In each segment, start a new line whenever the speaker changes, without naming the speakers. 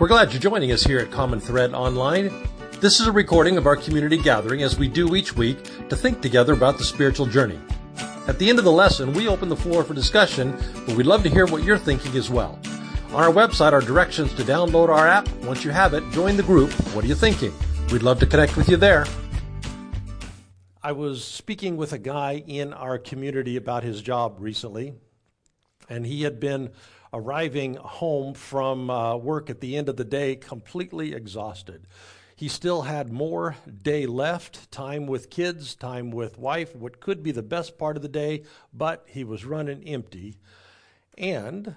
We're glad you're joining us here at Common Thread Online. This is a recording of our community gathering as we do each week to think together about the spiritual journey. At the end of the lesson, we open the floor for discussion, but we'd love to hear what you're thinking as well. On our website are directions to download our app. Once you have it, join the group. What are you thinking? We'd love to connect with you there. I was speaking with a guy in our community about his job recently, and he had been arriving home from uh, work at the end of the day completely exhausted. He still had more day left, time with kids, time with wife, what could be the best part of the day, but he was running empty. And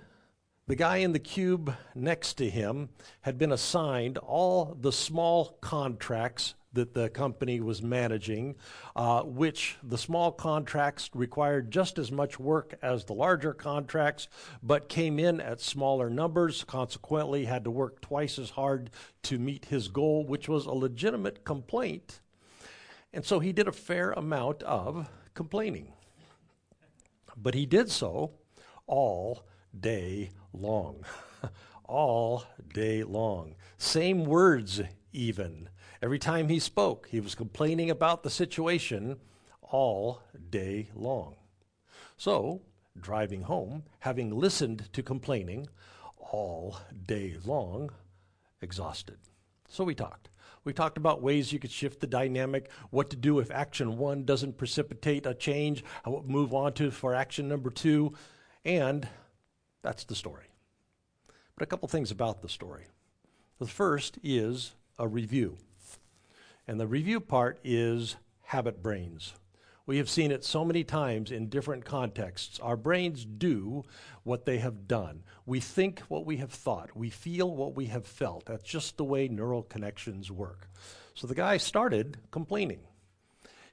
the guy in the cube next to him had been assigned all the small contracts that the company was managing, uh, which the small contracts required just as much work as the larger contracts, but came in at smaller numbers, consequently, had to work twice as hard to meet his goal, which was a legitimate complaint. And so he did a fair amount of complaining. But he did so all day long. all day long. Same words, even. Every time he spoke, he was complaining about the situation all day long. So, driving home, having listened to complaining all day long, exhausted. So we talked. We talked about ways you could shift the dynamic, what to do if action one doesn't precipitate a change, how move on to for action number two, and that's the story. But a couple things about the story. The first is a review. And the review part is habit brains. We have seen it so many times in different contexts. Our brains do what they have done. We think what we have thought. We feel what we have felt. That's just the way neural connections work. So the guy started complaining.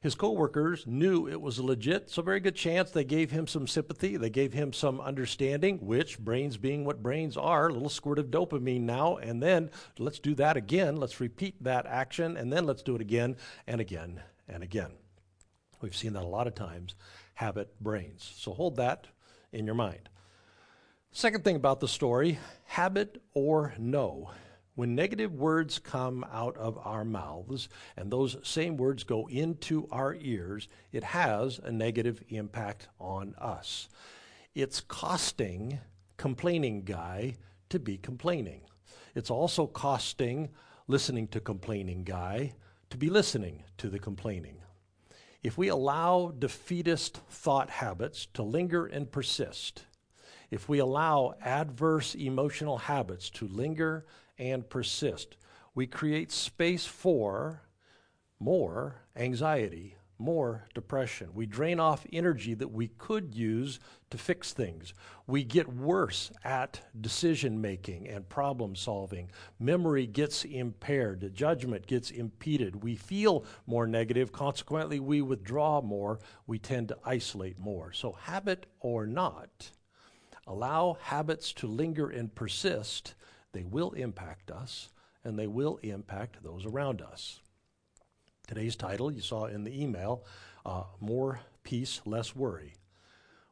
His coworkers knew it was legit, so very good chance they gave him some sympathy, they gave him some understanding, which brains being what brains are, a little squirt of dopamine now, and then let's do that again. Let's repeat that action, and then let's do it again and again and again. We've seen that a lot of times, habit brains. So hold that in your mind. Second thing about the story habit or no. When negative words come out of our mouths and those same words go into our ears, it has a negative impact on us. It's costing complaining guy to be complaining. It's also costing listening to complaining guy to be listening to the complaining. If we allow defeatist thought habits to linger and persist, if we allow adverse emotional habits to linger and persist. We create space for more anxiety, more depression. We drain off energy that we could use to fix things. We get worse at decision making and problem solving. Memory gets impaired. Judgment gets impeded. We feel more negative. Consequently, we withdraw more. We tend to isolate more. So, habit or not, allow habits to linger and persist they will impact us and they will impact those around us. Today's title, you saw in the email, uh, More Peace, Less Worry.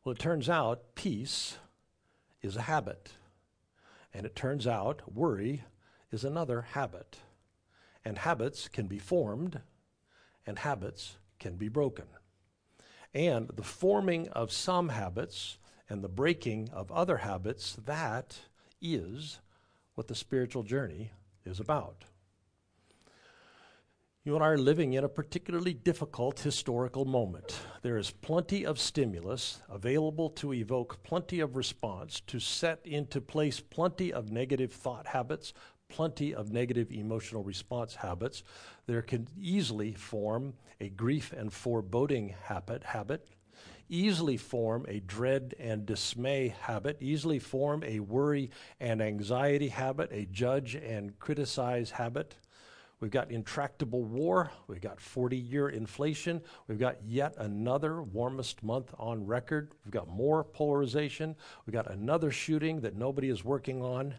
Well, it turns out peace is a habit. And it turns out worry is another habit. And habits can be formed, and habits can be broken. And the forming of some habits and the breaking of other habits, that is what the spiritual journey is about. You and I are living in a particularly difficult historical moment. There is plenty of stimulus available to evoke plenty of response, to set into place plenty of negative thought habits, plenty of negative emotional response habits. There can easily form a grief and foreboding habit, habit easily form a dread and dismay habit, easily form a worry and anxiety habit, a judge and criticize habit. We've got intractable war. We've got 40 year inflation. We've got yet another warmest month on record. We've got more polarization. We've got another shooting that nobody is working on.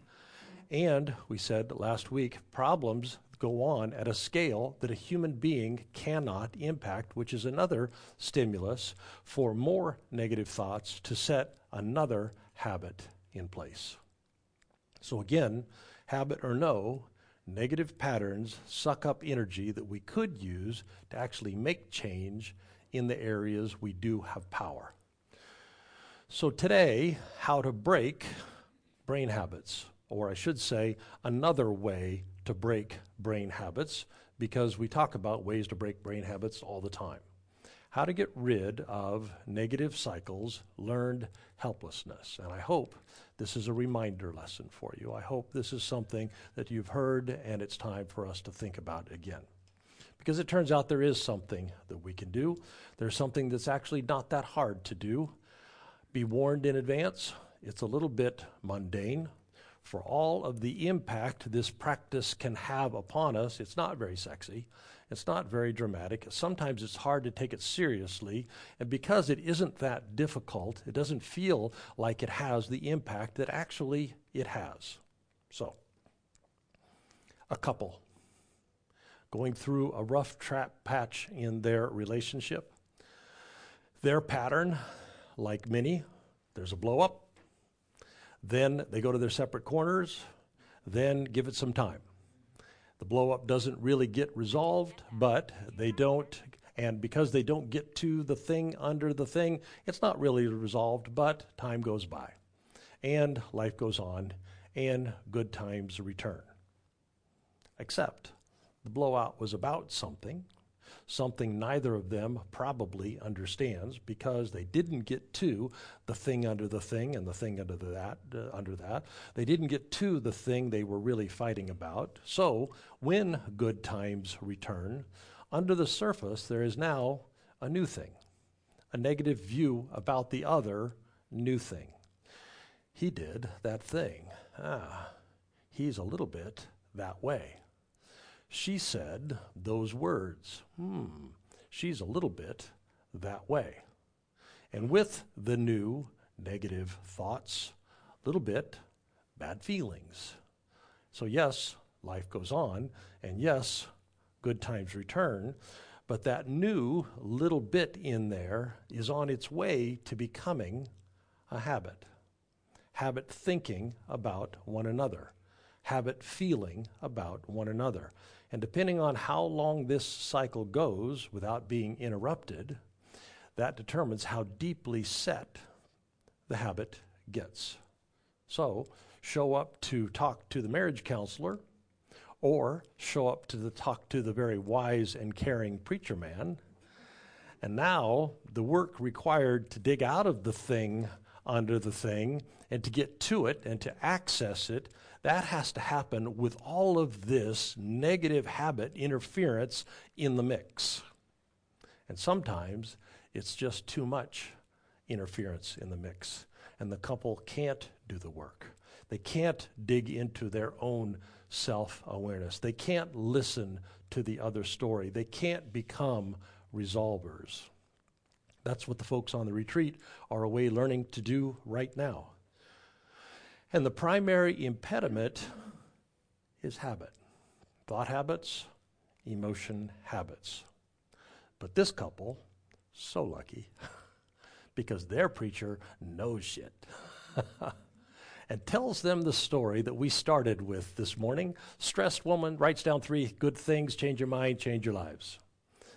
And we said last week problems go on at a scale that a human being cannot impact, which is another stimulus for more negative thoughts to set another habit in place. So, again, habit or no, negative patterns suck up energy that we could use to actually make change in the areas we do have power. So, today, how to break brain habits, or I should say, another way to break brain habits, because we talk about ways to break brain habits all the time. How to get rid of negative cycles, learned helplessness. And I hope this is a reminder lesson for you. I hope this is something that you've heard and it's time for us to think about again. Because it turns out there is something that we can do. There's something that's actually not that hard to do. Be warned in advance, it's a little bit mundane. For all of the impact this practice can have upon us, it's not very sexy. It's not very dramatic. Sometimes it's hard to take it seriously. And because it isn't that difficult, it doesn't feel like it has the impact that actually it has. So, a couple going through a rough trap patch in their relationship. Their pattern like many, there's a blow up. Then they go to their separate corners. Then give it some time. The blow up doesn't really get resolved, but they don't, and because they don't get to the thing under the thing, it's not really resolved, but time goes by. And life goes on, and good times return. Except the blowout was about something, something neither of them probably understands because they didn't get to the thing under the thing and the thing under the that uh, under that. They didn't get to the thing they were really fighting about. So when good times return under the surface there is now a new thing a negative view about the other new thing. He did that thing. Ah he's a little bit that way she said those words. Hmm, she's a little bit that way. And with the new negative thoughts, little bit bad feelings. So, yes, life goes on, and yes, good times return, but that new little bit in there is on its way to becoming a habit. Habit thinking about one another habit feeling about one another. And depending on how long this cycle goes without being interrupted, that determines how deeply set the habit gets. So, show up to talk to the marriage counselor or show up to the talk to the very wise and caring preacher man. And now the work required to dig out of the thing under the thing and to get to it and to access it, that has to happen with all of this negative habit interference in the mix. And sometimes it's just too much interference in the mix, and the couple can't do the work. They can't dig into their own self awareness. They can't listen to the other story. They can't become resolvers. That's what the folks on the retreat are away learning to do right now. And the primary impediment is habit thought habits, emotion habits. But this couple, so lucky, because their preacher knows shit. and tells them the story that we started with this morning. Stressed woman writes down three good things change your mind, change your lives.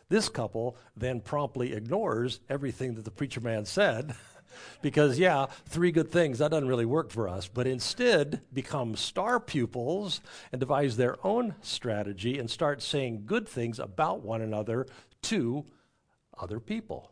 This couple then promptly ignores everything that the preacher man said because, yeah, three good things, that doesn't really work for us, but instead become star pupils and devise their own strategy and start saying good things about one another to other people.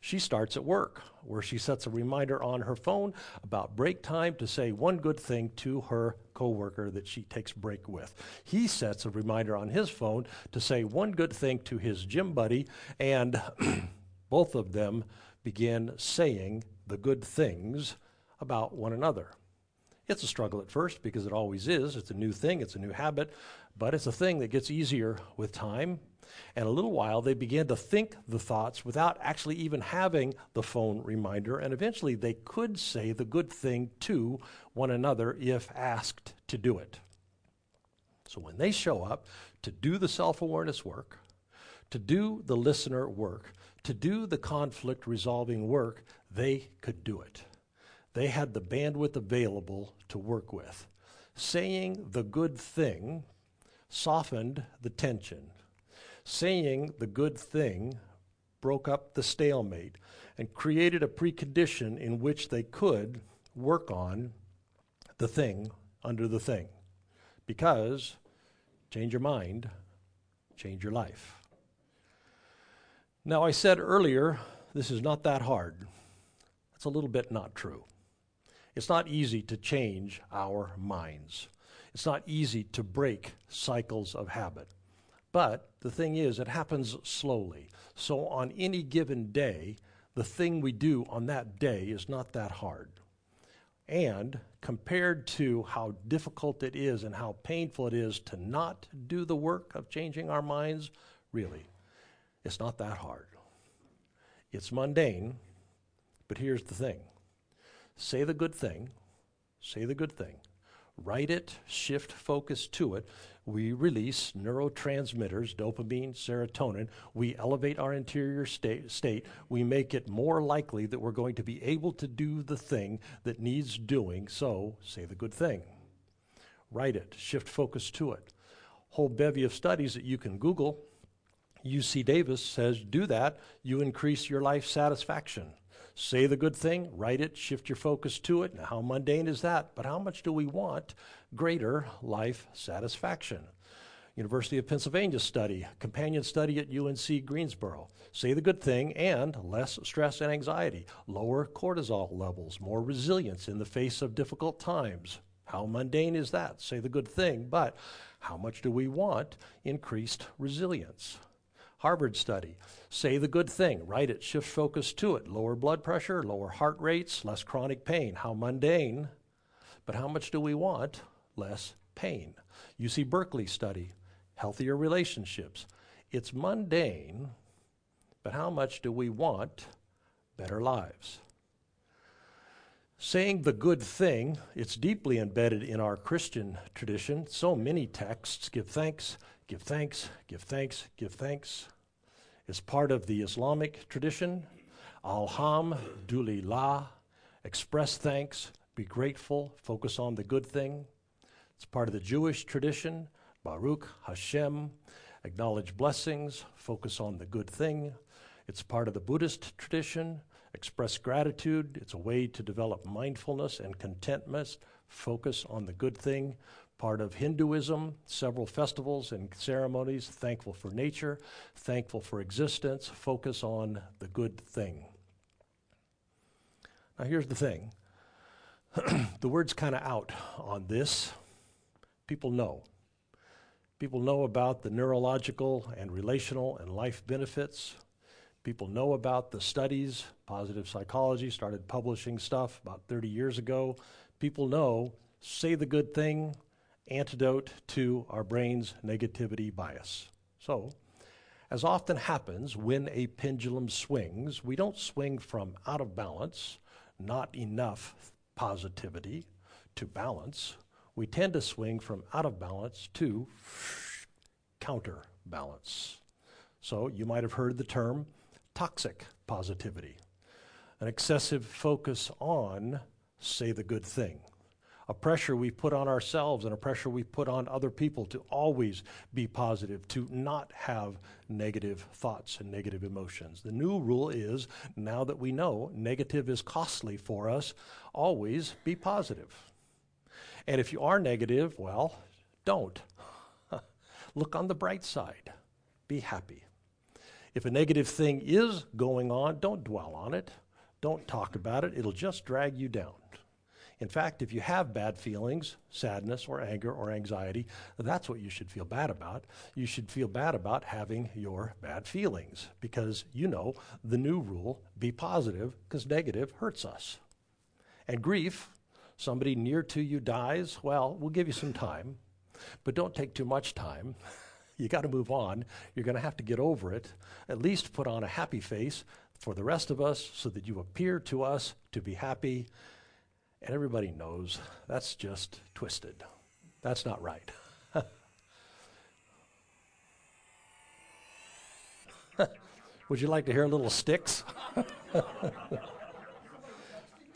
She starts at work, where she sets a reminder on her phone about break time to say one good thing to her coworker that she takes break with. He sets a reminder on his phone to say one good thing to his gym buddy, and both of them begin saying the good things about one another. It's a struggle at first because it always is. It's a new thing, it's a new habit, but it's a thing that gets easier with time. And a little while, they begin to think the thoughts without actually even having the phone reminder. And eventually, they could say the good thing to one another if asked to do it. So when they show up to do the self awareness work, to do the listener work, to do the conflict resolving work, they could do it they had the bandwidth available to work with. saying the good thing softened the tension. Saying the good thing broke up the stalemate and created a precondition in which they could work on the thing under the thing. Because change your mind, change your life. Now, I said earlier, this is not that hard. That's a little bit not true. It's not easy to change our minds. It's not easy to break cycles of habit. But the thing is, it happens slowly. So on any given day, the thing we do on that day is not that hard. And compared to how difficult it is and how painful it is to not do the work of changing our minds, really, it's not that hard. It's mundane, but here's the thing say the good thing, say the good thing, write it, shift focus to it. We release neurotransmitters, dopamine, serotonin. We elevate our interior state, state. We make it more likely that we're going to be able to do the thing that needs doing. So, say the good thing. Write it, shift focus to it. Whole bevy of studies that you can Google. UC Davis says do that, you increase your life satisfaction. Say the good thing, write it, shift your focus to it. Now, how mundane is that? But how much do we want greater life satisfaction? University of Pennsylvania study, companion study at UNC Greensboro. Say the good thing and less stress and anxiety, lower cortisol levels, more resilience in the face of difficult times. How mundane is that? Say the good thing, but how much do we want increased resilience? Harvard study. Say the good thing, write it, shift focus to it. Lower blood pressure, lower heart rates, less chronic pain. How mundane, but how much do we want? Less pain. UC Berkeley study, healthier relationships. It's mundane, but how much do we want better lives? Saying the good thing, it's deeply embedded in our Christian tradition. So many texts give thanks, give thanks, give thanks, give thanks. It's part of the Islamic tradition. Alhamdulillah, express thanks, be grateful, focus on the good thing. It's part of the Jewish tradition. Baruch Hashem, acknowledge blessings, focus on the good thing. It's part of the Buddhist tradition. Express gratitude. It's a way to develop mindfulness and contentment. Focus on the good thing part of Hinduism, several festivals and ceremonies, thankful for nature, thankful for existence, focus on the good thing. Now, here's the thing the word's kind of out on this. People know. People know about the neurological and relational and life benefits. People know about the studies. Positive psychology started publishing stuff about 30 years ago. People know say the good thing, antidote to our brain's negativity bias. So, as often happens when a pendulum swings, we don't swing from out of balance, not enough positivity, to balance. We tend to swing from out of balance to counterbalance. So, you might have heard the term toxic positivity, an excessive focus on say the good thing a pressure we put on ourselves and a pressure we put on other people to always be positive, to not have negative thoughts and negative emotions. The new rule is now that we know negative is costly for us, always be positive. And if you are negative, well, don't. Look on the bright side. Be happy. If a negative thing is going on, don't dwell on it. Don't talk about it. It'll just drag you down. In fact, if you have bad feelings, sadness or anger or anxiety, that's what you should feel bad about. You should feel bad about having your bad feelings because you know the new rule be positive because negative hurts us. And grief, somebody near to you dies, well, we'll give you some time, but don't take too much time. you got to move on. You're going to have to get over it. At least put on a happy face for the rest of us so that you appear to us to be happy and everybody knows that's just twisted. That's not right. Would you like to hear a little Styx?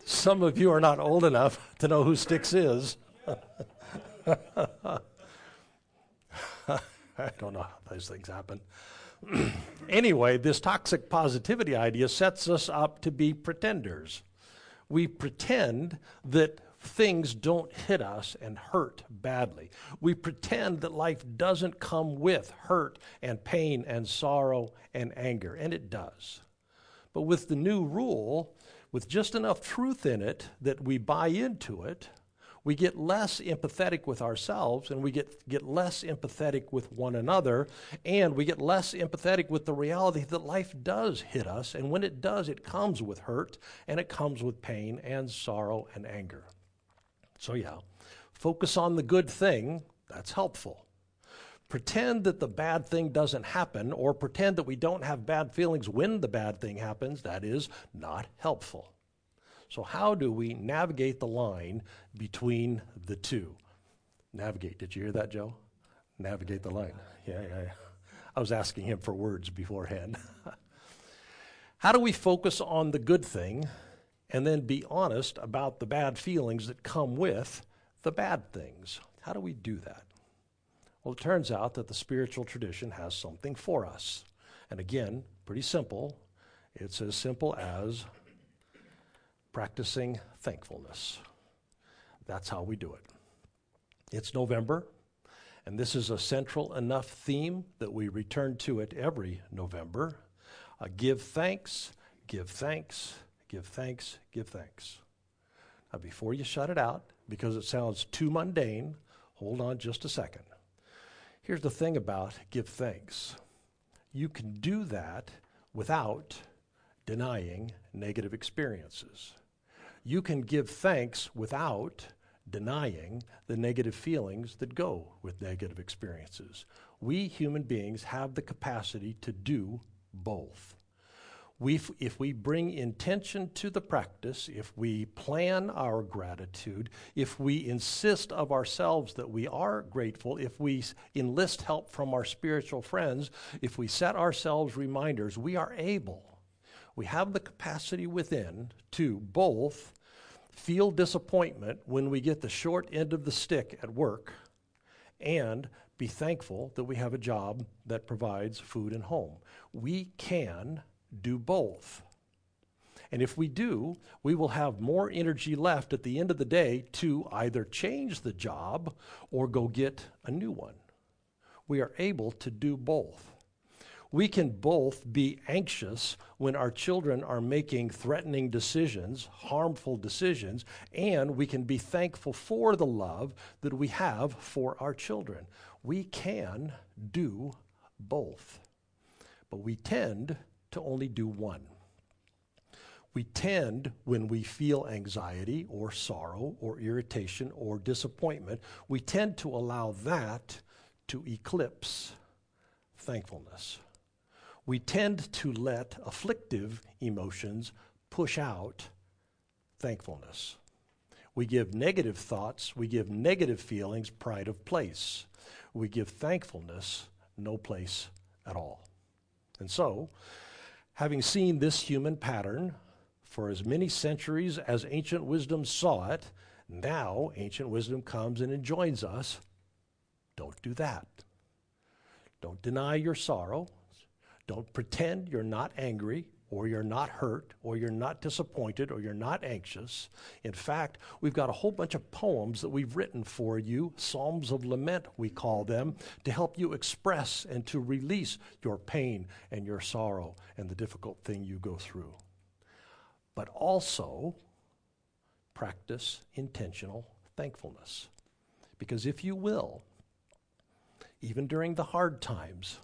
Some of you are not old enough to know who Styx is. I don't know how those things happen. anyway, this toxic positivity idea sets us up to be pretenders. We pretend that things don't hit us and hurt badly. We pretend that life doesn't come with hurt and pain and sorrow and anger, and it does. But with the new rule, with just enough truth in it that we buy into it, we get less empathetic with ourselves and we get, get less empathetic with one another, and we get less empathetic with the reality that life does hit us. And when it does, it comes with hurt and it comes with pain and sorrow and anger. So, yeah, focus on the good thing, that's helpful. Pretend that the bad thing doesn't happen, or pretend that we don't have bad feelings when the bad thing happens, that is not helpful. So, how do we navigate the line between the two? Navigate. Did you hear that, Joe? Navigate the line. Yeah, yeah, yeah. I was asking him for words beforehand. how do we focus on the good thing and then be honest about the bad feelings that come with the bad things? How do we do that? Well, it turns out that the spiritual tradition has something for us. And again, pretty simple. It's as simple as practicing thankfulness. That's how we do it. It's November, and this is a central enough theme that we return to it every November. Uh, give thanks, give thanks, give thanks, give thanks. Now, before you shut it out, because it sounds too mundane, hold on just a second. Here's the thing about give thanks you can do that without denying negative experiences you can give thanks without denying the negative feelings that go with negative experiences. We human beings have the capacity to do both. We, if we bring intention to the practice, if we plan our gratitude, if we insist of ourselves that we are grateful, if we enlist help from our spiritual friends, if we set ourselves reminders, we are able we have the capacity within to both feel disappointment when we get the short end of the stick at work and be thankful that we have a job that provides food and home. We can do both. And if we do, we will have more energy left at the end of the day to either change the job or go get a new one. We are able to do both we can both be anxious when our children are making threatening decisions, harmful decisions, and we can be thankful for the love that we have for our children. We can do both, but we tend to only do one. We tend, when we feel anxiety or sorrow or irritation or disappointment, we tend to allow that to eclipse thankfulness we tend to let afflictive emotions push out thankfulness. We give negative thoughts, we give negative feelings pride of place. We give thankfulness no place at all. And so, having seen this human pattern for as many centuries as ancient wisdom saw it, now ancient wisdom comes and enjoins us don't do that. Don't deny your sorrow. Don't pretend you're not angry or you're not hurt or you're not disappointed or you're not anxious. In fact, we've got a whole bunch of poems that we've written for you, Psalms of Lament, we call them, to help you express and to release your pain and your sorrow and the difficult thing you go through. But also, practice intentional thankfulness. Because if you will, even during the hard times,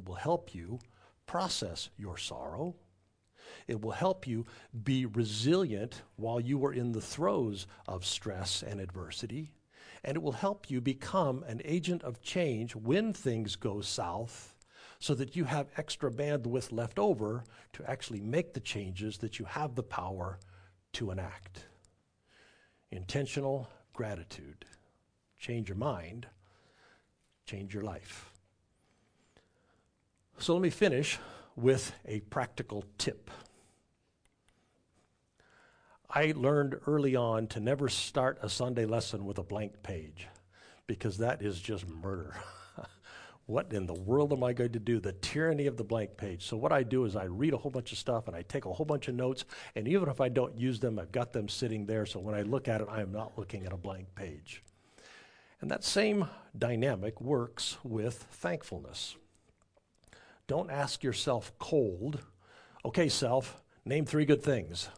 it will help you process your sorrow. It will help you be resilient while you are in the throes of stress and adversity. And it will help you become an agent of change when things go south so that you have extra bandwidth left over to actually make the changes that you have the power to enact. Intentional gratitude. Change your mind, change your life. So let me finish with a practical tip. I learned early on to never start a Sunday lesson with a blank page. because that is just murder. what in the world am I going to do? The tyranny of the blank page. So, what I do is I read a whole bunch of stuff and I take a whole bunch of notes, and even if I don't use them, I've got them sitting there. So, when I look at it, I am not looking at a blank page. And that same dynamic works with thankfulness. Don't ask yourself cold, okay, self, name three good things.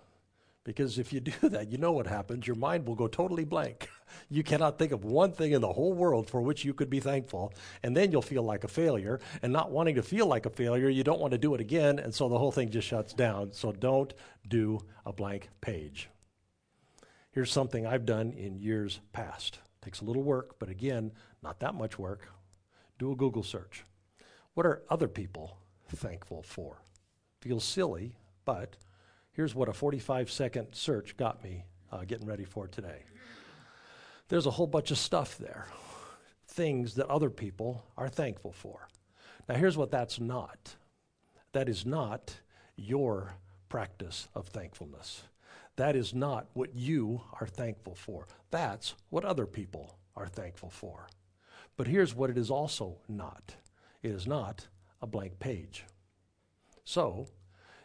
Because if you do that, you know what happens. Your mind will go totally blank. You cannot think of one thing in the whole world for which you could be thankful. And then you'll feel like a failure. And not wanting to feel like a failure, you don't want to do it again. And so the whole thing just shuts down. So don't do a blank page. Here's something I've done in years past. Takes a little work, but again, not that much work. Do a Google search. What are other people thankful for? Feels silly, but here's what a 45 second search got me uh, getting ready for today. There's a whole bunch of stuff there, things that other people are thankful for. Now, here's what that's not that is not your practice of thankfulness. That is not what you are thankful for. That's what other people are thankful for. But here's what it is also not it is not a blank page. So,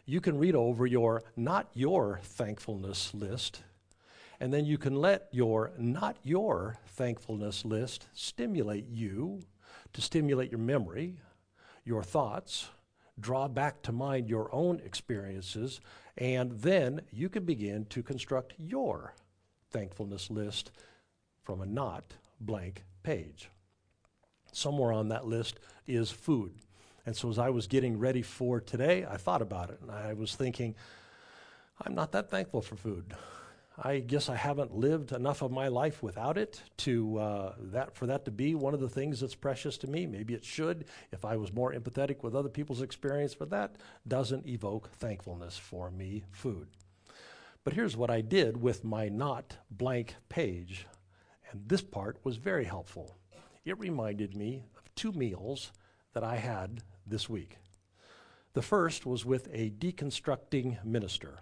you can read over your not your thankfulness list, and then you can let your not your thankfulness list stimulate you to stimulate your memory, your thoughts, draw back to mind your own experiences, and then you can begin to construct your thankfulness list from a not blank page. Somewhere on that list is food. And so as I was getting ready for today, I thought about it and I was thinking, I'm not that thankful for food. I guess I haven't lived enough of my life without it to uh, that for that to be one of the things that's precious to me. Maybe it should if I was more empathetic with other people's experience, but that doesn't evoke thankfulness for me. Food. But here's what I did with my not blank page, and this part was very helpful. It reminded me of two meals that I had this week. The first was with a deconstructing minister.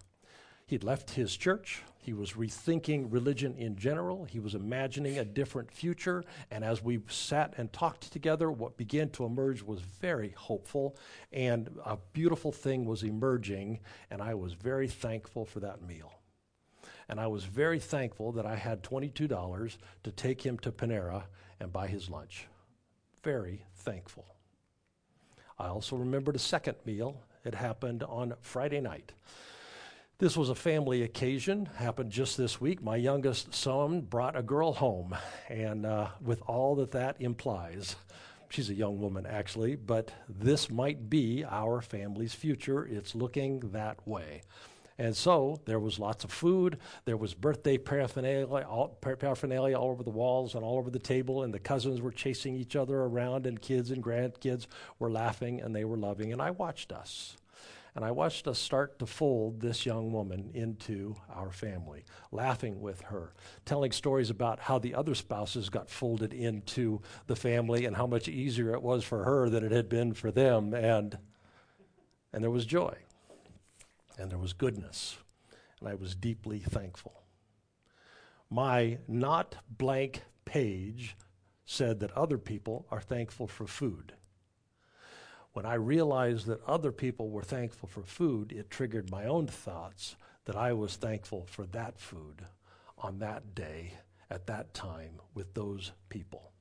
He'd left his church. He was rethinking religion in general. He was imagining a different future. And as we sat and talked together, what began to emerge was very hopeful. And a beautiful thing was emerging. And I was very thankful for that meal. And I was very thankful that I had $22 to take him to Panera and buy his lunch. Very thankful. I also remembered a second meal. It happened on Friday night. This was a family occasion, happened just this week. My youngest son brought a girl home, and uh, with all that that implies, she's a young woman actually, but this might be our family's future. It's looking that way. And so there was lots of food. There was birthday paraphernalia all, paraphernalia all over the walls and all over the table, and the cousins were chasing each other around, and kids and grandkids were laughing and they were loving. And I watched us. And I watched us start to fold this young woman into our family, laughing with her, telling stories about how the other spouses got folded into the family and how much easier it was for her than it had been for them. And, and there was joy and there was goodness, and I was deeply thankful. My not blank page said that other people are thankful for food. When I realized that other people were thankful for food, it triggered my own thoughts that I was thankful for that food on that day, at that time, with those people,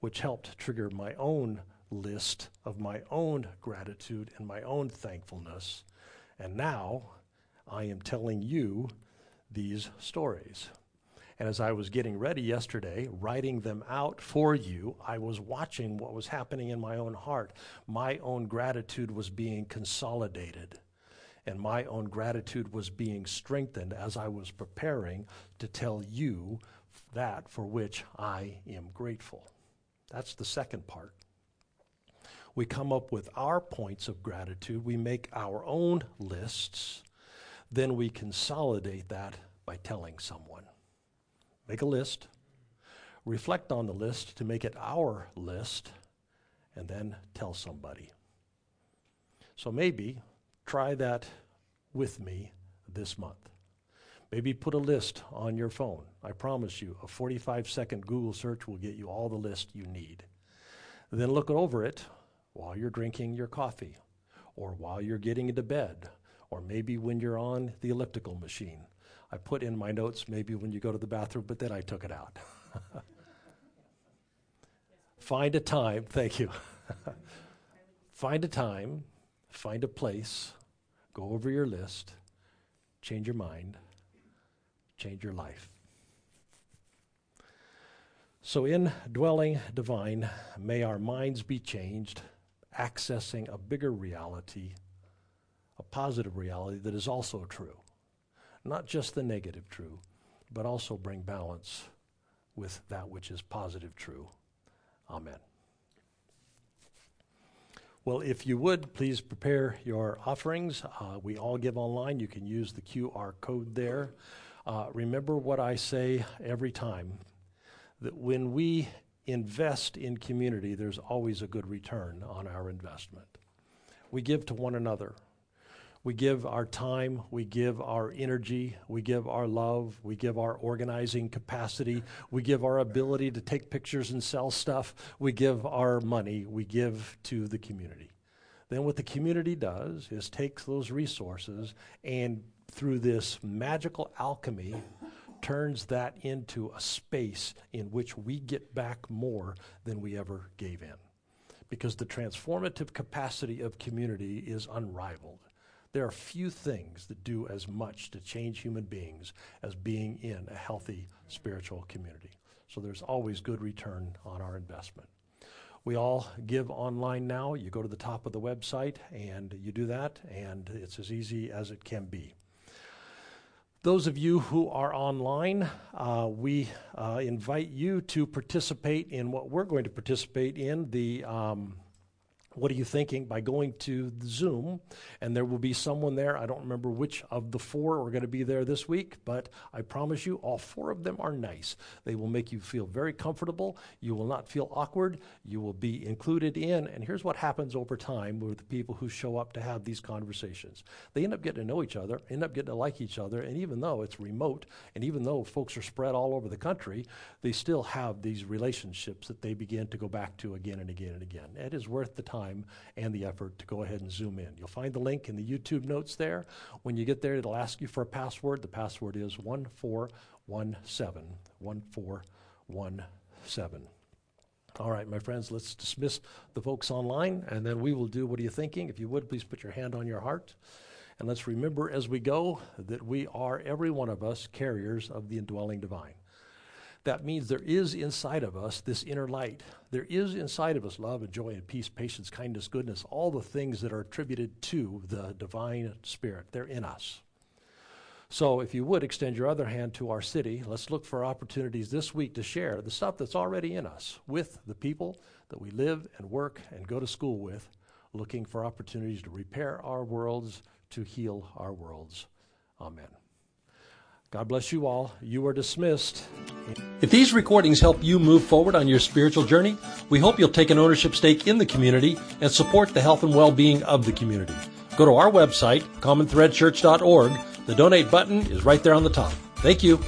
which helped trigger my own list of my own gratitude and my own thankfulness and now I am telling you these stories. And as I was getting ready yesterday, writing them out for you, I was watching what was happening in my own heart. My own gratitude was being consolidated, and my own gratitude was being strengthened as I was preparing to tell you that for which I am grateful. That's the second part. We come up with our points of gratitude. We make our own lists. Then we consolidate that by telling someone. Make a list, reflect on the list to make it our list, and then tell somebody. So maybe try that with me this month. Maybe put a list on your phone. I promise you, a 45 second Google search will get you all the list you need. Then look over it while you're drinking your coffee, or while you're getting into bed, or maybe when you're on the elliptical machine. I put in my notes maybe when you go to the bathroom, but then I took it out. find a time, thank you. find a time, find a place, go over your list, change your mind, change your life. So, in dwelling divine, may our minds be changed, accessing a bigger reality, a positive reality that is also true. Not just the negative true, but also bring balance with that which is positive true. Amen. Well, if you would, please prepare your offerings. Uh, we all give online. You can use the QR code there. Uh, remember what I say every time that when we invest in community, there's always a good return on our investment. We give to one another. We give our time, we give our energy, we give our love, we give our organizing capacity, we give our ability to take pictures and sell stuff, we give our money, we give to the community. Then, what the community does is takes those resources and through this magical alchemy turns that into a space in which we get back more than we ever gave in. Because the transformative capacity of community is unrivaled. There are few things that do as much to change human beings as being in a healthy spiritual community. So there's always good return on our investment. We all give online now. You go to the top of the website and you do that, and it's as easy as it can be. Those of you who are online, uh, we uh, invite you to participate in what we're going to participate in the um, what are you thinking by going to Zoom? And there will be someone there. I don't remember which of the four are going to be there this week, but I promise you, all four of them are nice. They will make you feel very comfortable. You will not feel awkward. You will be included in. And here's what happens over time with the people who show up to have these conversations they end up getting to know each other, end up getting to like each other. And even though it's remote, and even though folks are spread all over the country, they still have these relationships that they begin to go back to again and again and again. It is worth the time time and the effort to go ahead and zoom in. You'll find the link in the YouTube notes there. When you get there, it'll ask you for a password. The password is 1417. 1417. All right, my friends, let's dismiss the folks online, and then we will do what are you thinking? If you would, please put your hand on your heart. And let's remember as we go that we are, every one of us, carriers of the indwelling divine. That means there is inside of us this inner light. There is inside of us love and joy and peace, patience, kindness, goodness, all the things that are attributed to the divine spirit. They're in us. So, if you would extend your other hand to our city, let's look for opportunities this week to share the stuff that's already in us with the people that we live and work and go to school with, looking for opportunities to repair our worlds, to heal our worlds. Amen. God bless you all. You are dismissed.
If these recordings help you move forward on your spiritual journey, we hope you'll take an ownership stake in the community and support the health and well-being of the community. Go to our website, commonthreadchurch.org. The donate button is right there on the top. Thank you.